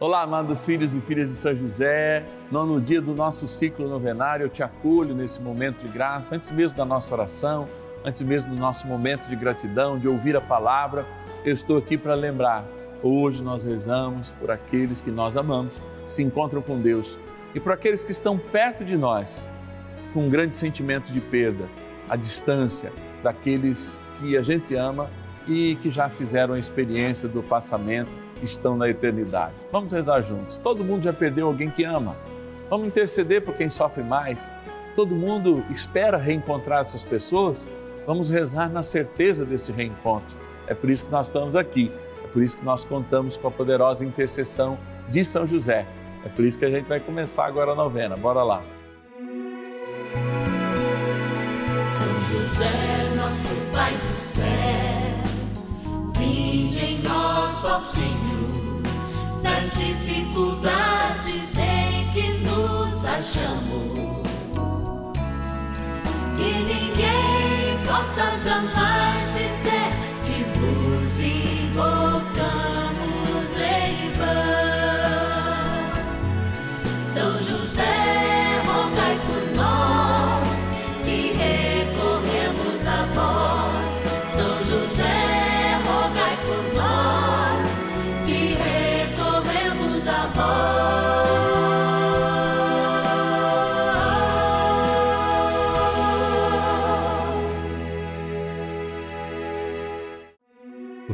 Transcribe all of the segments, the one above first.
Olá, amados filhos e filhas de São José. Nono dia do nosso ciclo novenário, eu te acolho nesse momento de graça, antes mesmo da nossa oração, antes mesmo do nosso momento de gratidão, de ouvir a palavra. Eu estou aqui para lembrar. Hoje nós rezamos por aqueles que nós amamos, se encontram com Deus, e por aqueles que estão perto de nós, com um grande sentimento de perda, a distância daqueles que a gente ama e que já fizeram a experiência do passamento estão na eternidade. Vamos rezar juntos. Todo mundo já perdeu alguém que ama. Vamos interceder por quem sofre mais. Todo mundo espera reencontrar essas pessoas. Vamos rezar na certeza desse reencontro. É por isso que nós estamos aqui. É por isso que nós contamos com a poderosa intercessão de São José. É por isso que a gente vai começar agora a novena. Bora lá. São José, nosso Pai do céu, ó Senhor nas dificuldades em que nos achamos. Que ninguém possa jamais dizer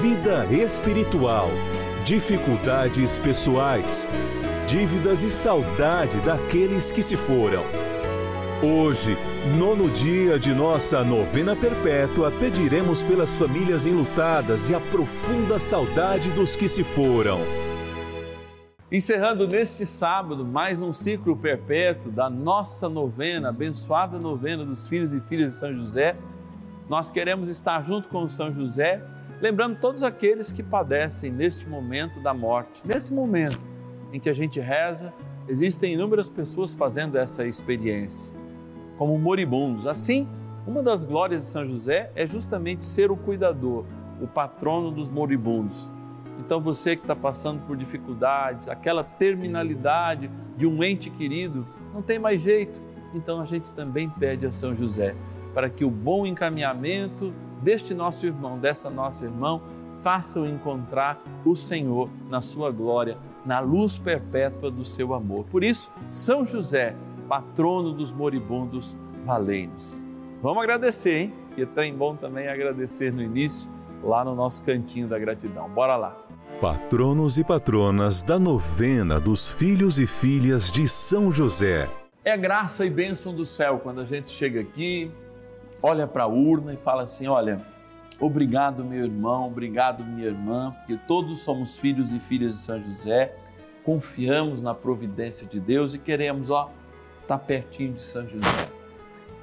vida espiritual, dificuldades pessoais, dívidas e saudade daqueles que se foram. Hoje, nono dia de nossa novena perpétua, pediremos pelas famílias enlutadas e a profunda saudade dos que se foram. Encerrando neste sábado mais um ciclo perpétuo da nossa novena, abençoada novena dos filhos e filhas de São José, nós queremos estar junto com São José lembrando todos aqueles que padecem neste momento da morte. Nesse momento em que a gente reza, existem inúmeras pessoas fazendo essa experiência, como moribundos. Assim, uma das glórias de São José é justamente ser o cuidador, o patrono dos moribundos. Então, você que está passando por dificuldades, aquela terminalidade de um ente querido, não tem mais jeito. Então, a gente também pede a São José para que o bom encaminhamento deste nosso irmão, dessa nossa irmã, façam encontrar o Senhor na sua glória, na luz perpétua do seu amor. Por isso, São José, patrono dos moribundos, valei-nos. Vamos agradecer, hein? Que é trem bom também agradecer no início, lá no nosso cantinho da gratidão. Bora lá. Patronos e patronas da novena dos filhos e filhas de São José. É graça e bênção do céu quando a gente chega aqui olha para a urna e fala assim: Olha, obrigado, meu irmão, obrigado, minha irmã, porque todos somos filhos e filhas de São José, confiamos na providência de Deus e queremos, ó, estar tá pertinho de São José.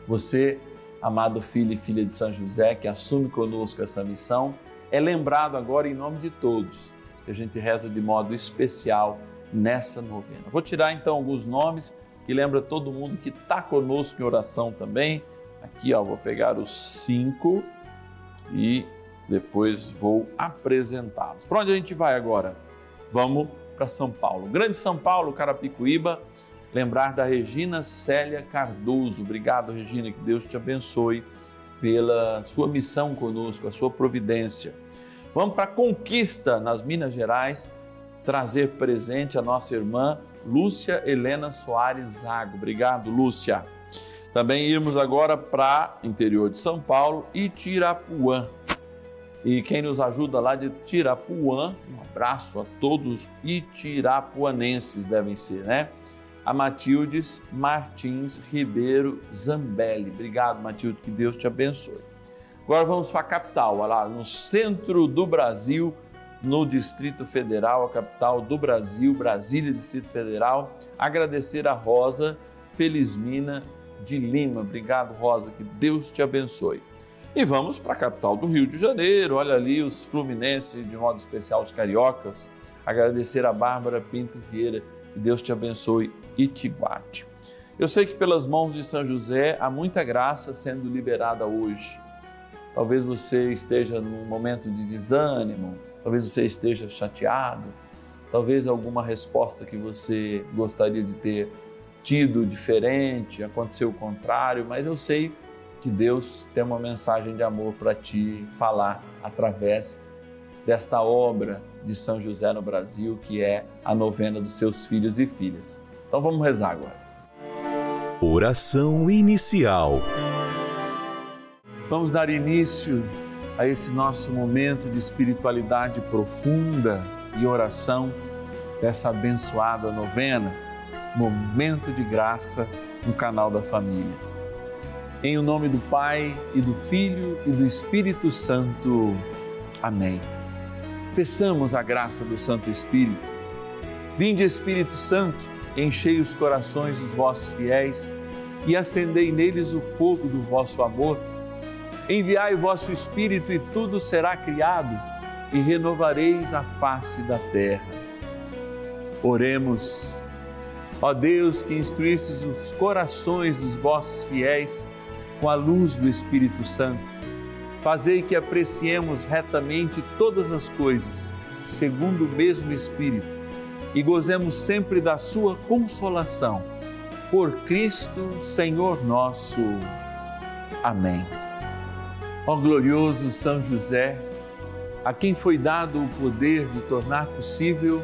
Você, amado filho e filha de São José, que assume conosco essa missão, é lembrado agora em nome de todos, que a gente reza de modo especial nessa novena. Vou tirar então alguns nomes que lembra todo mundo que está conosco em oração também Aqui, ó, vou pegar os cinco e depois vou apresentá-los. Para onde a gente vai agora? Vamos para São Paulo. Grande São Paulo, Carapicuíba, lembrar da Regina Célia Cardoso. Obrigado, Regina, que Deus te abençoe pela sua missão conosco, a sua providência. Vamos para Conquista, nas Minas Gerais, trazer presente a nossa irmã Lúcia Helena Soares Zago. Obrigado, Lúcia. Também irmos agora para interior de São Paulo e Tirapuã. E quem nos ajuda lá de Tirapuã, um abraço a todos itirapuanenses devem ser, né? A Matildes Martins Ribeiro Zambelli. Obrigado, Matilde, que Deus te abençoe. Agora vamos para a capital, lá no centro do Brasil, no Distrito Federal, a capital do Brasil, Brasília, Distrito Federal. Agradecer a Rosa Felizmina de Lima. Obrigado, Rosa, que Deus te abençoe. E vamos para a capital do Rio de Janeiro, olha ali os fluminenses, de modo especial os cariocas. Agradecer a Bárbara Pinto Vieira, que Deus te abençoe e te guarde. Eu sei que pelas mãos de São José há muita graça sendo liberada hoje. Talvez você esteja num momento de desânimo, talvez você esteja chateado, talvez alguma resposta que você gostaria de ter tido diferente, aconteceu o contrário, mas eu sei que Deus tem uma mensagem de amor para te falar através desta obra de São José no Brasil, que é a novena dos seus filhos e filhas. Então vamos rezar agora. Oração inicial. Vamos dar início a esse nosso momento de espiritualidade profunda e oração dessa abençoada novena, momento de graça no canal da família. Em o nome do Pai e do Filho e do Espírito Santo. Amém. Peçamos a graça do Santo Espírito. Vinde, Espírito Santo, enchei os corações dos vossos fiéis e acendei neles o fogo do vosso amor. Enviai o vosso Espírito e tudo será criado e renovareis a face da terra. Oremos. Ó Deus, que instruístes os corações dos vossos fiéis com a luz do Espírito Santo, fazei que apreciemos retamente todas as coisas, segundo o mesmo Espírito, e gozemos sempre da Sua consolação. Por Cristo, Senhor nosso. Amém. Ó glorioso São José, a quem foi dado o poder de tornar possível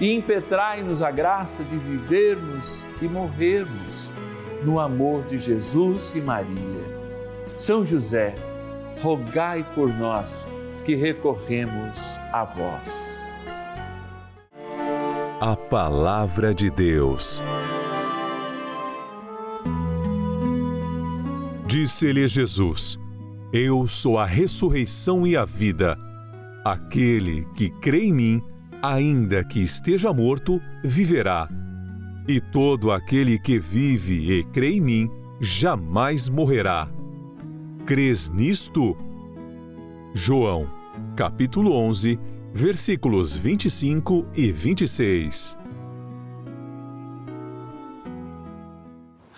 e impetrai-nos a graça de vivermos e morrermos no amor de Jesus e Maria são José, rogai por nós que recorremos a vós. A Palavra de Deus. Disse-lhe Jesus: Eu sou a ressurreição e a vida. Aquele que crê em mim, ainda que esteja morto, viverá. E todo aquele que vive e crê em mim, jamais morrerá. Crês nisto? João, capítulo 11, versículos 25 e 26.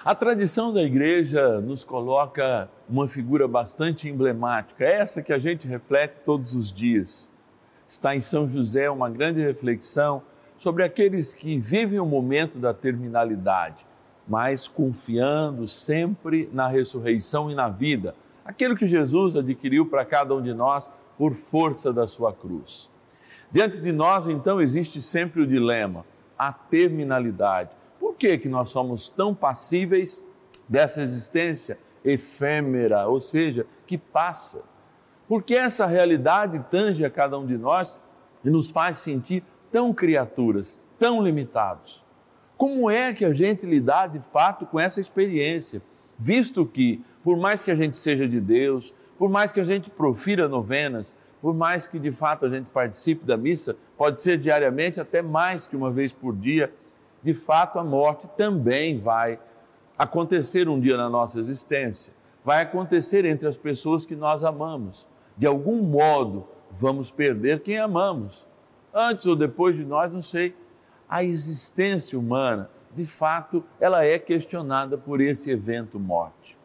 A tradição da igreja nos coloca uma figura bastante emblemática, essa que a gente reflete todos os dias. Está em São José uma grande reflexão sobre aqueles que vivem o momento da terminalidade, mas confiando sempre na ressurreição e na vida aquilo que Jesus adquiriu para cada um de nós por força da sua cruz. Diante de nós, então, existe sempre o dilema, a terminalidade. Por que, que nós somos tão passíveis dessa existência efêmera, ou seja, que passa? Porque essa realidade tange a cada um de nós e nos faz sentir tão criaturas, tão limitados. Como é que a gente lidar de fato com essa experiência, visto que por mais que a gente seja de Deus, por mais que a gente profira novenas, por mais que de fato a gente participe da missa, pode ser diariamente, até mais que uma vez por dia, de fato a morte também vai acontecer um dia na nossa existência. Vai acontecer entre as pessoas que nós amamos. De algum modo, vamos perder quem amamos. Antes ou depois de nós, não sei. A existência humana de fato, ela é questionada por esse evento morte.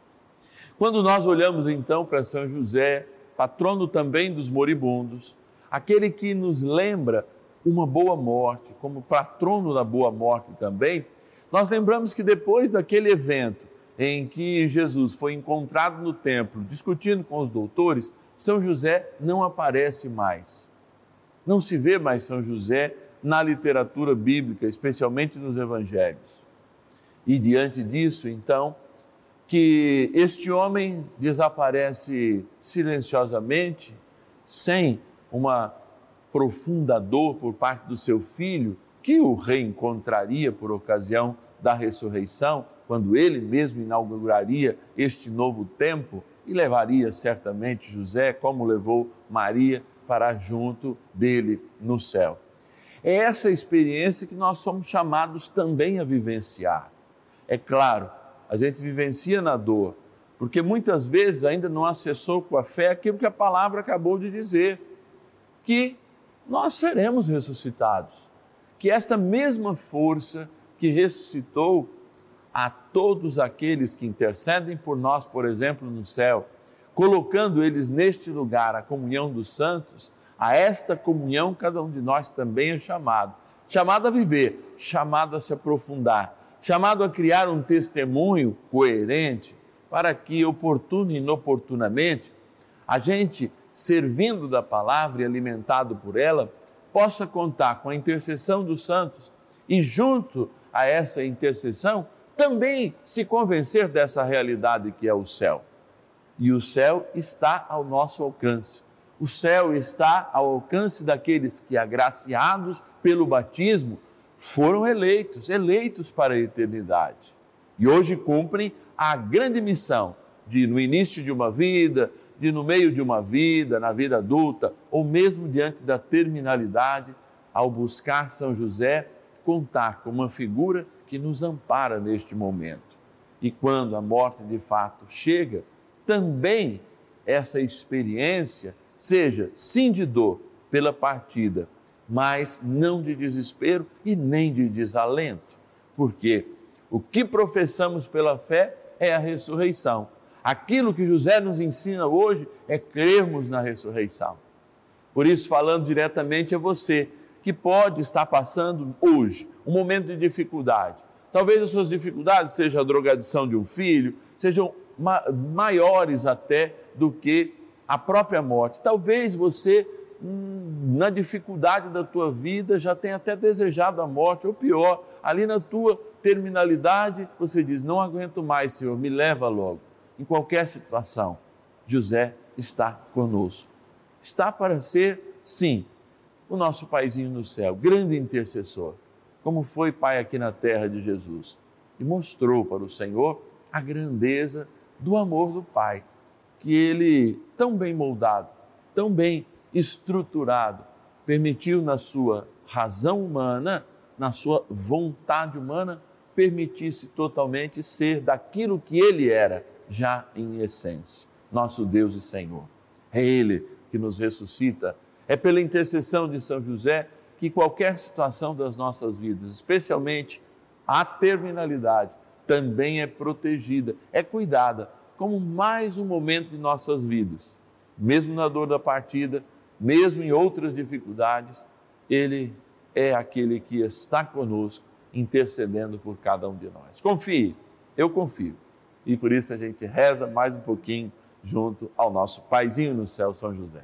Quando nós olhamos então para São José, patrono também dos moribundos, aquele que nos lembra uma boa morte, como patrono da boa morte também, nós lembramos que depois daquele evento em que Jesus foi encontrado no templo discutindo com os doutores, São José não aparece mais. Não se vê mais São José na literatura bíblica, especialmente nos evangelhos. E diante disso, então, que este homem desaparece silenciosamente, sem uma profunda dor por parte do seu filho, que o reencontraria por ocasião da ressurreição, quando ele mesmo inauguraria este novo tempo e levaria certamente José, como levou Maria, para junto dele no céu. É essa experiência que nós somos chamados também a vivenciar. É claro, a gente vivencia na dor, porque muitas vezes ainda não acessou com a fé aquilo que a palavra acabou de dizer, que nós seremos ressuscitados, que esta mesma força que ressuscitou a todos aqueles que intercedem por nós, por exemplo, no céu, colocando eles neste lugar, a comunhão dos santos, a esta comunhão cada um de nós também é chamado. Chamado a viver, chamado a se aprofundar, chamado a criar um testemunho coerente para que, oportuno e inoportunamente, a gente, servindo da palavra e alimentado por ela, possa contar com a intercessão dos santos e, junto a essa intercessão, também se convencer dessa realidade que é o céu. E o céu está ao nosso alcance. O céu está ao alcance daqueles que, agraciados pelo batismo, foram eleitos, eleitos para a eternidade. E hoje cumprem a grande missão de, no início de uma vida, de no meio de uma vida, na vida adulta, ou mesmo diante da terminalidade, ao buscar São José, contar com uma figura que nos ampara neste momento. E quando a morte de fato chega, também essa experiência seja sim de dor pela partida, mas não de desespero e nem de desalento, porque o que professamos pela fé é a ressurreição. Aquilo que José nos ensina hoje é crermos na ressurreição. Por isso, falando diretamente a você, que pode estar passando hoje um momento de dificuldade. Talvez as suas dificuldades sejam a drogadição de um filho, sejam ma maiores até do que a própria morte. Talvez você, hum, na dificuldade da tua vida, já tenha até desejado a morte, ou pior, ali na tua terminalidade, você diz: Não aguento mais, Senhor, me leva logo. Em qualquer situação, José está conosco. Está para ser, sim, o nosso paizinho no céu, grande intercessor, como foi pai aqui na terra de Jesus, e mostrou para o Senhor a grandeza do amor do Pai, que ele, tão bem moldado, tão bem estruturado, permitiu na sua razão humana, na sua vontade humana, permitisse totalmente ser daquilo que ele era, já em essência, nosso Deus e Senhor. É Ele que nos ressuscita é pela intercessão de São José que qualquer situação das nossas vidas, especialmente a terminalidade, também é protegida, é cuidada como mais um momento de nossas vidas. Mesmo na dor da partida, mesmo em outras dificuldades, Ele é aquele que está conosco, intercedendo por cada um de nós. Confie, eu confio. E por isso a gente reza mais um pouquinho junto ao nosso Paizinho no céu, São José.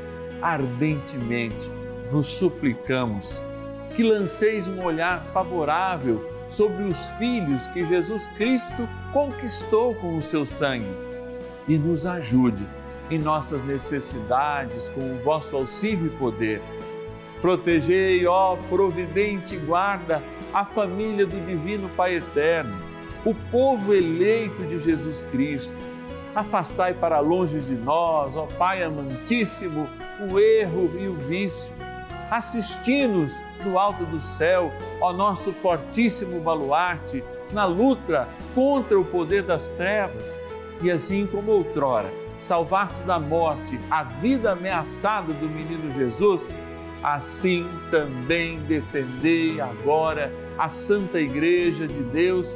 ardentemente vos suplicamos que lanceis um olhar favorável sobre os filhos que Jesus Cristo conquistou com o seu sangue e nos ajude em nossas necessidades com o vosso auxílio e poder. Protegei, ó providente guarda, a família do Divino Pai Eterno, o povo eleito de Jesus Cristo. Afastai para longe de nós, ó Pai amantíssimo, o erro e o vício. Assisti-nos do alto do céu, ó nosso fortíssimo baluarte, na luta contra o poder das trevas. E assim como outrora, salvaste da morte a vida ameaçada do menino Jesus, assim também defendei agora a Santa Igreja de Deus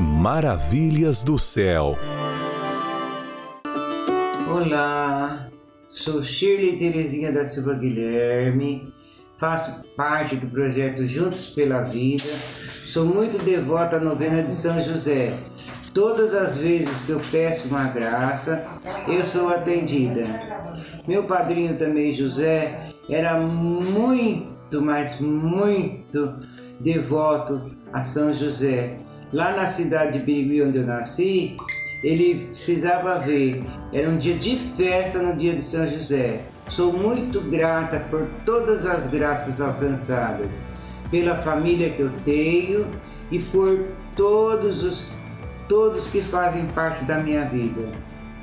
Maravilhas do céu. Olá, sou Shirley Terezinha da Silva Guilherme, faço parte do projeto Juntos pela Vida, sou muito devota à novena de São José. Todas as vezes que eu peço uma graça, eu sou atendida. Meu padrinho também, José, era muito, mas muito devoto a São José. Lá na cidade de Birigui, onde eu nasci, ele precisava ver. Era um dia de festa no dia de São José. Sou muito grata por todas as graças alcançadas, pela família que eu tenho e por todos os todos que fazem parte da minha vida.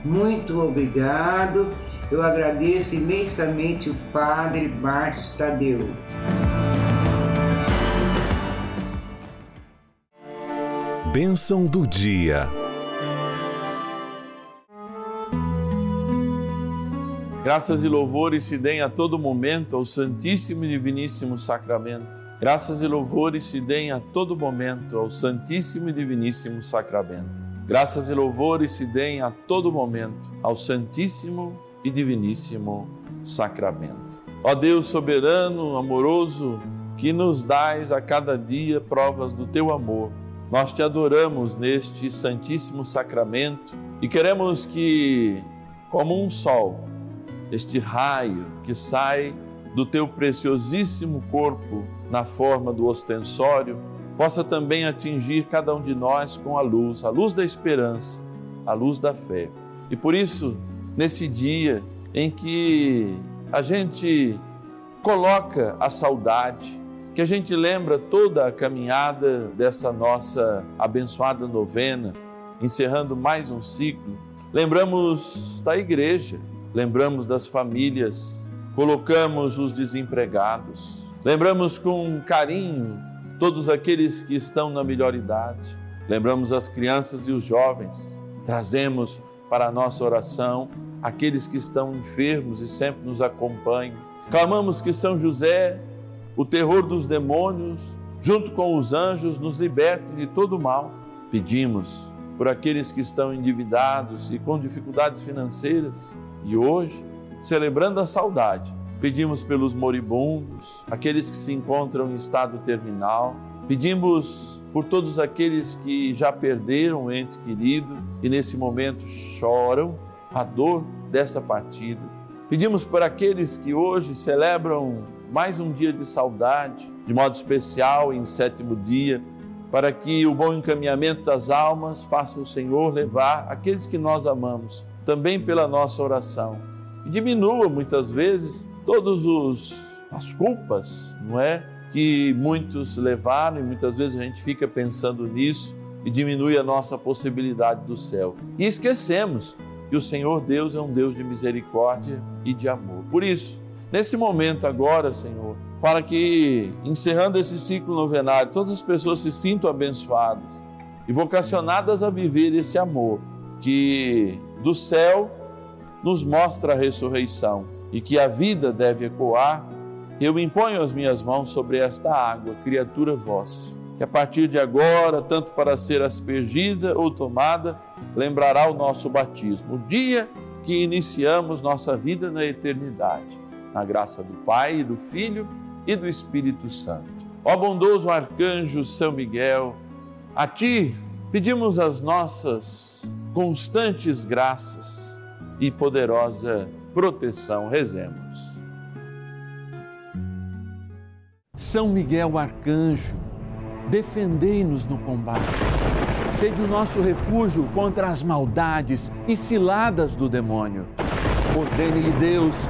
Muito obrigado eu agradeço imensamente o Padre Márcio Tadeu. Bênção do dia. Graças e louvores se deem a todo momento ao Santíssimo e Diviníssimo Sacramento. Graças e louvores se deem a todo momento ao Santíssimo e Diviníssimo Sacramento. Graças e louvores se deem a todo momento ao Santíssimo e Diviníssimo Sacramento. Ó Deus soberano, amoroso, que nos dais a cada dia provas do teu amor, nós te adoramos neste Santíssimo Sacramento e queremos que, como um sol, este raio que sai do teu preciosíssimo corpo na forma do ostensório, possa também atingir cada um de nós com a luz, a luz da esperança, a luz da fé. E por isso, nesse dia em que a gente coloca a saudade, que a gente lembra toda a caminhada dessa nossa abençoada novena, encerrando mais um ciclo. Lembramos da igreja, lembramos das famílias, colocamos os desempregados, lembramos com carinho todos aqueles que estão na melhor idade, lembramos as crianças e os jovens, trazemos para a nossa oração aqueles que estão enfermos e sempre nos acompanham. Clamamos que São José, o terror dos demônios, junto com os anjos, nos liberte de todo mal. Pedimos por aqueles que estão endividados e com dificuldades financeiras. E hoje, celebrando a saudade, pedimos pelos moribundos, aqueles que se encontram em estado terminal. Pedimos por todos aqueles que já perderam um ente querido e nesse momento choram a dor dessa partida. Pedimos por aqueles que hoje celebram mais um dia de saudade, de modo especial, em sétimo dia, para que o bom encaminhamento das almas faça o Senhor levar aqueles que nós amamos, também pela nossa oração. E diminua muitas vezes todos os as culpas, não é? Que muitos levaram e muitas vezes a gente fica pensando nisso e diminui a nossa possibilidade do céu. E esquecemos que o Senhor Deus é um Deus de misericórdia e de amor. Por isso, nesse momento agora, Senhor, para que, encerrando esse ciclo novenário, todas as pessoas se sintam abençoadas e vocacionadas a viver esse amor que do céu nos mostra a ressurreição e que a vida deve ecoar, eu imponho as minhas mãos sobre esta água, criatura vossa que a partir de agora, tanto para ser aspergida ou tomada, lembrará o nosso batismo, o dia que iniciamos nossa vida na eternidade, na graça do Pai, do Filho e do Espírito Santo. Ó bondoso arcanjo São Miguel, A Ti pedimos as nossas constantes graças e poderosa proteção. Rezemos. São Miguel Arcanjo, defendei-nos no combate. Sede o nosso refúgio contra as maldades e ciladas do demônio. Ordene-lhe Deus,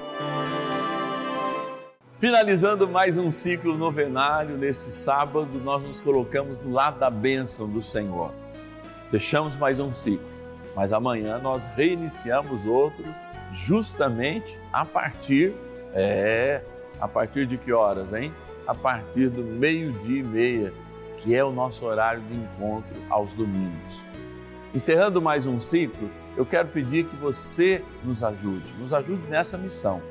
Finalizando mais um ciclo novenário, nesse sábado nós nos colocamos do lado da bênção do Senhor. Fechamos mais um ciclo, mas amanhã nós reiniciamos outro, justamente a partir, é, a partir de que horas, hein? A partir do meio-dia e meia, que é o nosso horário de encontro aos domingos. Encerrando mais um ciclo, eu quero pedir que você nos ajude, nos ajude nessa missão.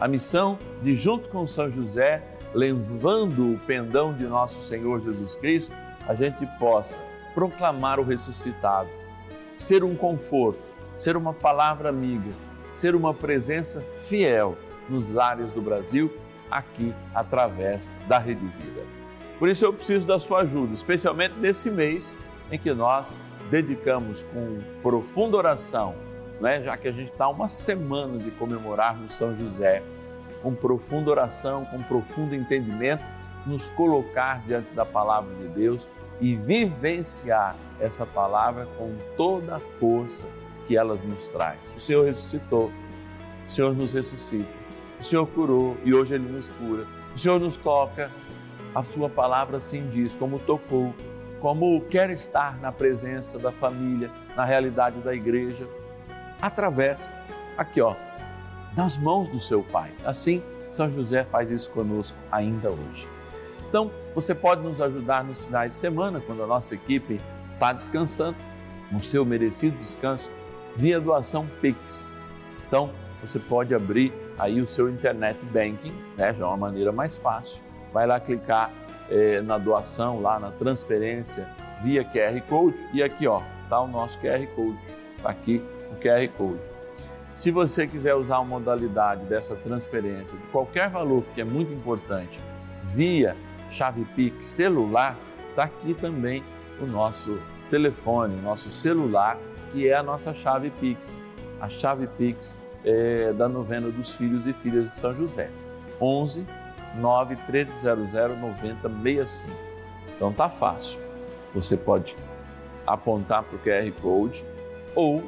A missão de, junto com São José, levando o pendão de nosso Senhor Jesus Cristo, a gente possa proclamar o ressuscitado, ser um conforto, ser uma palavra amiga, ser uma presença fiel nos lares do Brasil, aqui através da Rede Vida. Por isso eu preciso da sua ajuda, especialmente nesse mês em que nós dedicamos com profunda oração, né? já que a gente está uma semana de comemorarmos São José, com profunda oração, com profundo entendimento, nos colocar diante da palavra de Deus e vivenciar essa palavra com toda a força que elas nos traz. O Senhor ressuscitou, o Senhor nos ressuscita, o Senhor curou e hoje Ele nos cura. O Senhor nos toca, a Sua palavra assim diz, como tocou como quer estar na presença da família, na realidade da igreja, através, aqui ó, das mãos do seu Pai. Assim, São José faz isso conosco ainda hoje. Então, você pode nos ajudar nos finais de semana, quando a nossa equipe está descansando, no seu merecido descanso, via doação Pix. Então, você pode abrir aí o seu internet banking, né? já é uma maneira mais fácil. Vai lá clicar é, na doação, lá na transferência via QR Code. E aqui, ó, tá o nosso QR Code. Tá aqui o QR Code. Se você quiser usar a modalidade dessa transferência de qualquer valor, que é muito importante, via chave Pix celular, tá aqui também o nosso telefone, o nosso celular, que é a nossa chave Pix. A chave Pix é da novena dos filhos e filhas de São José. 11 91300 9065. Então tá fácil. Você pode apontar para o QR Code ou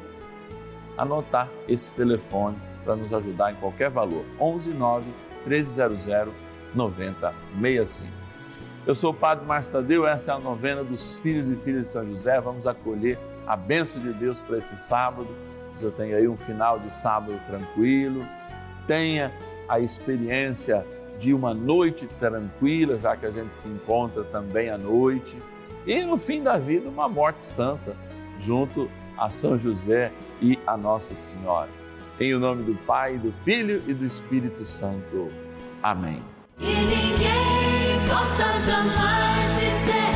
anotar esse telefone para nos ajudar em qualquer valor. 11 9 1300 9065. Eu sou o Padre Márcio Tadeu, essa é a novena dos filhos e filhas de São José. Vamos acolher a bênção de Deus para esse sábado. Você tenha aí um final de sábado tranquilo, tenha a experiência de uma noite tranquila, já que a gente se encontra também à noite, e no fim da vida, uma morte santa, junto a São José e a Nossa Senhora. Em o nome do Pai, do Filho e do Espírito Santo. Amém. E ninguém possa jamais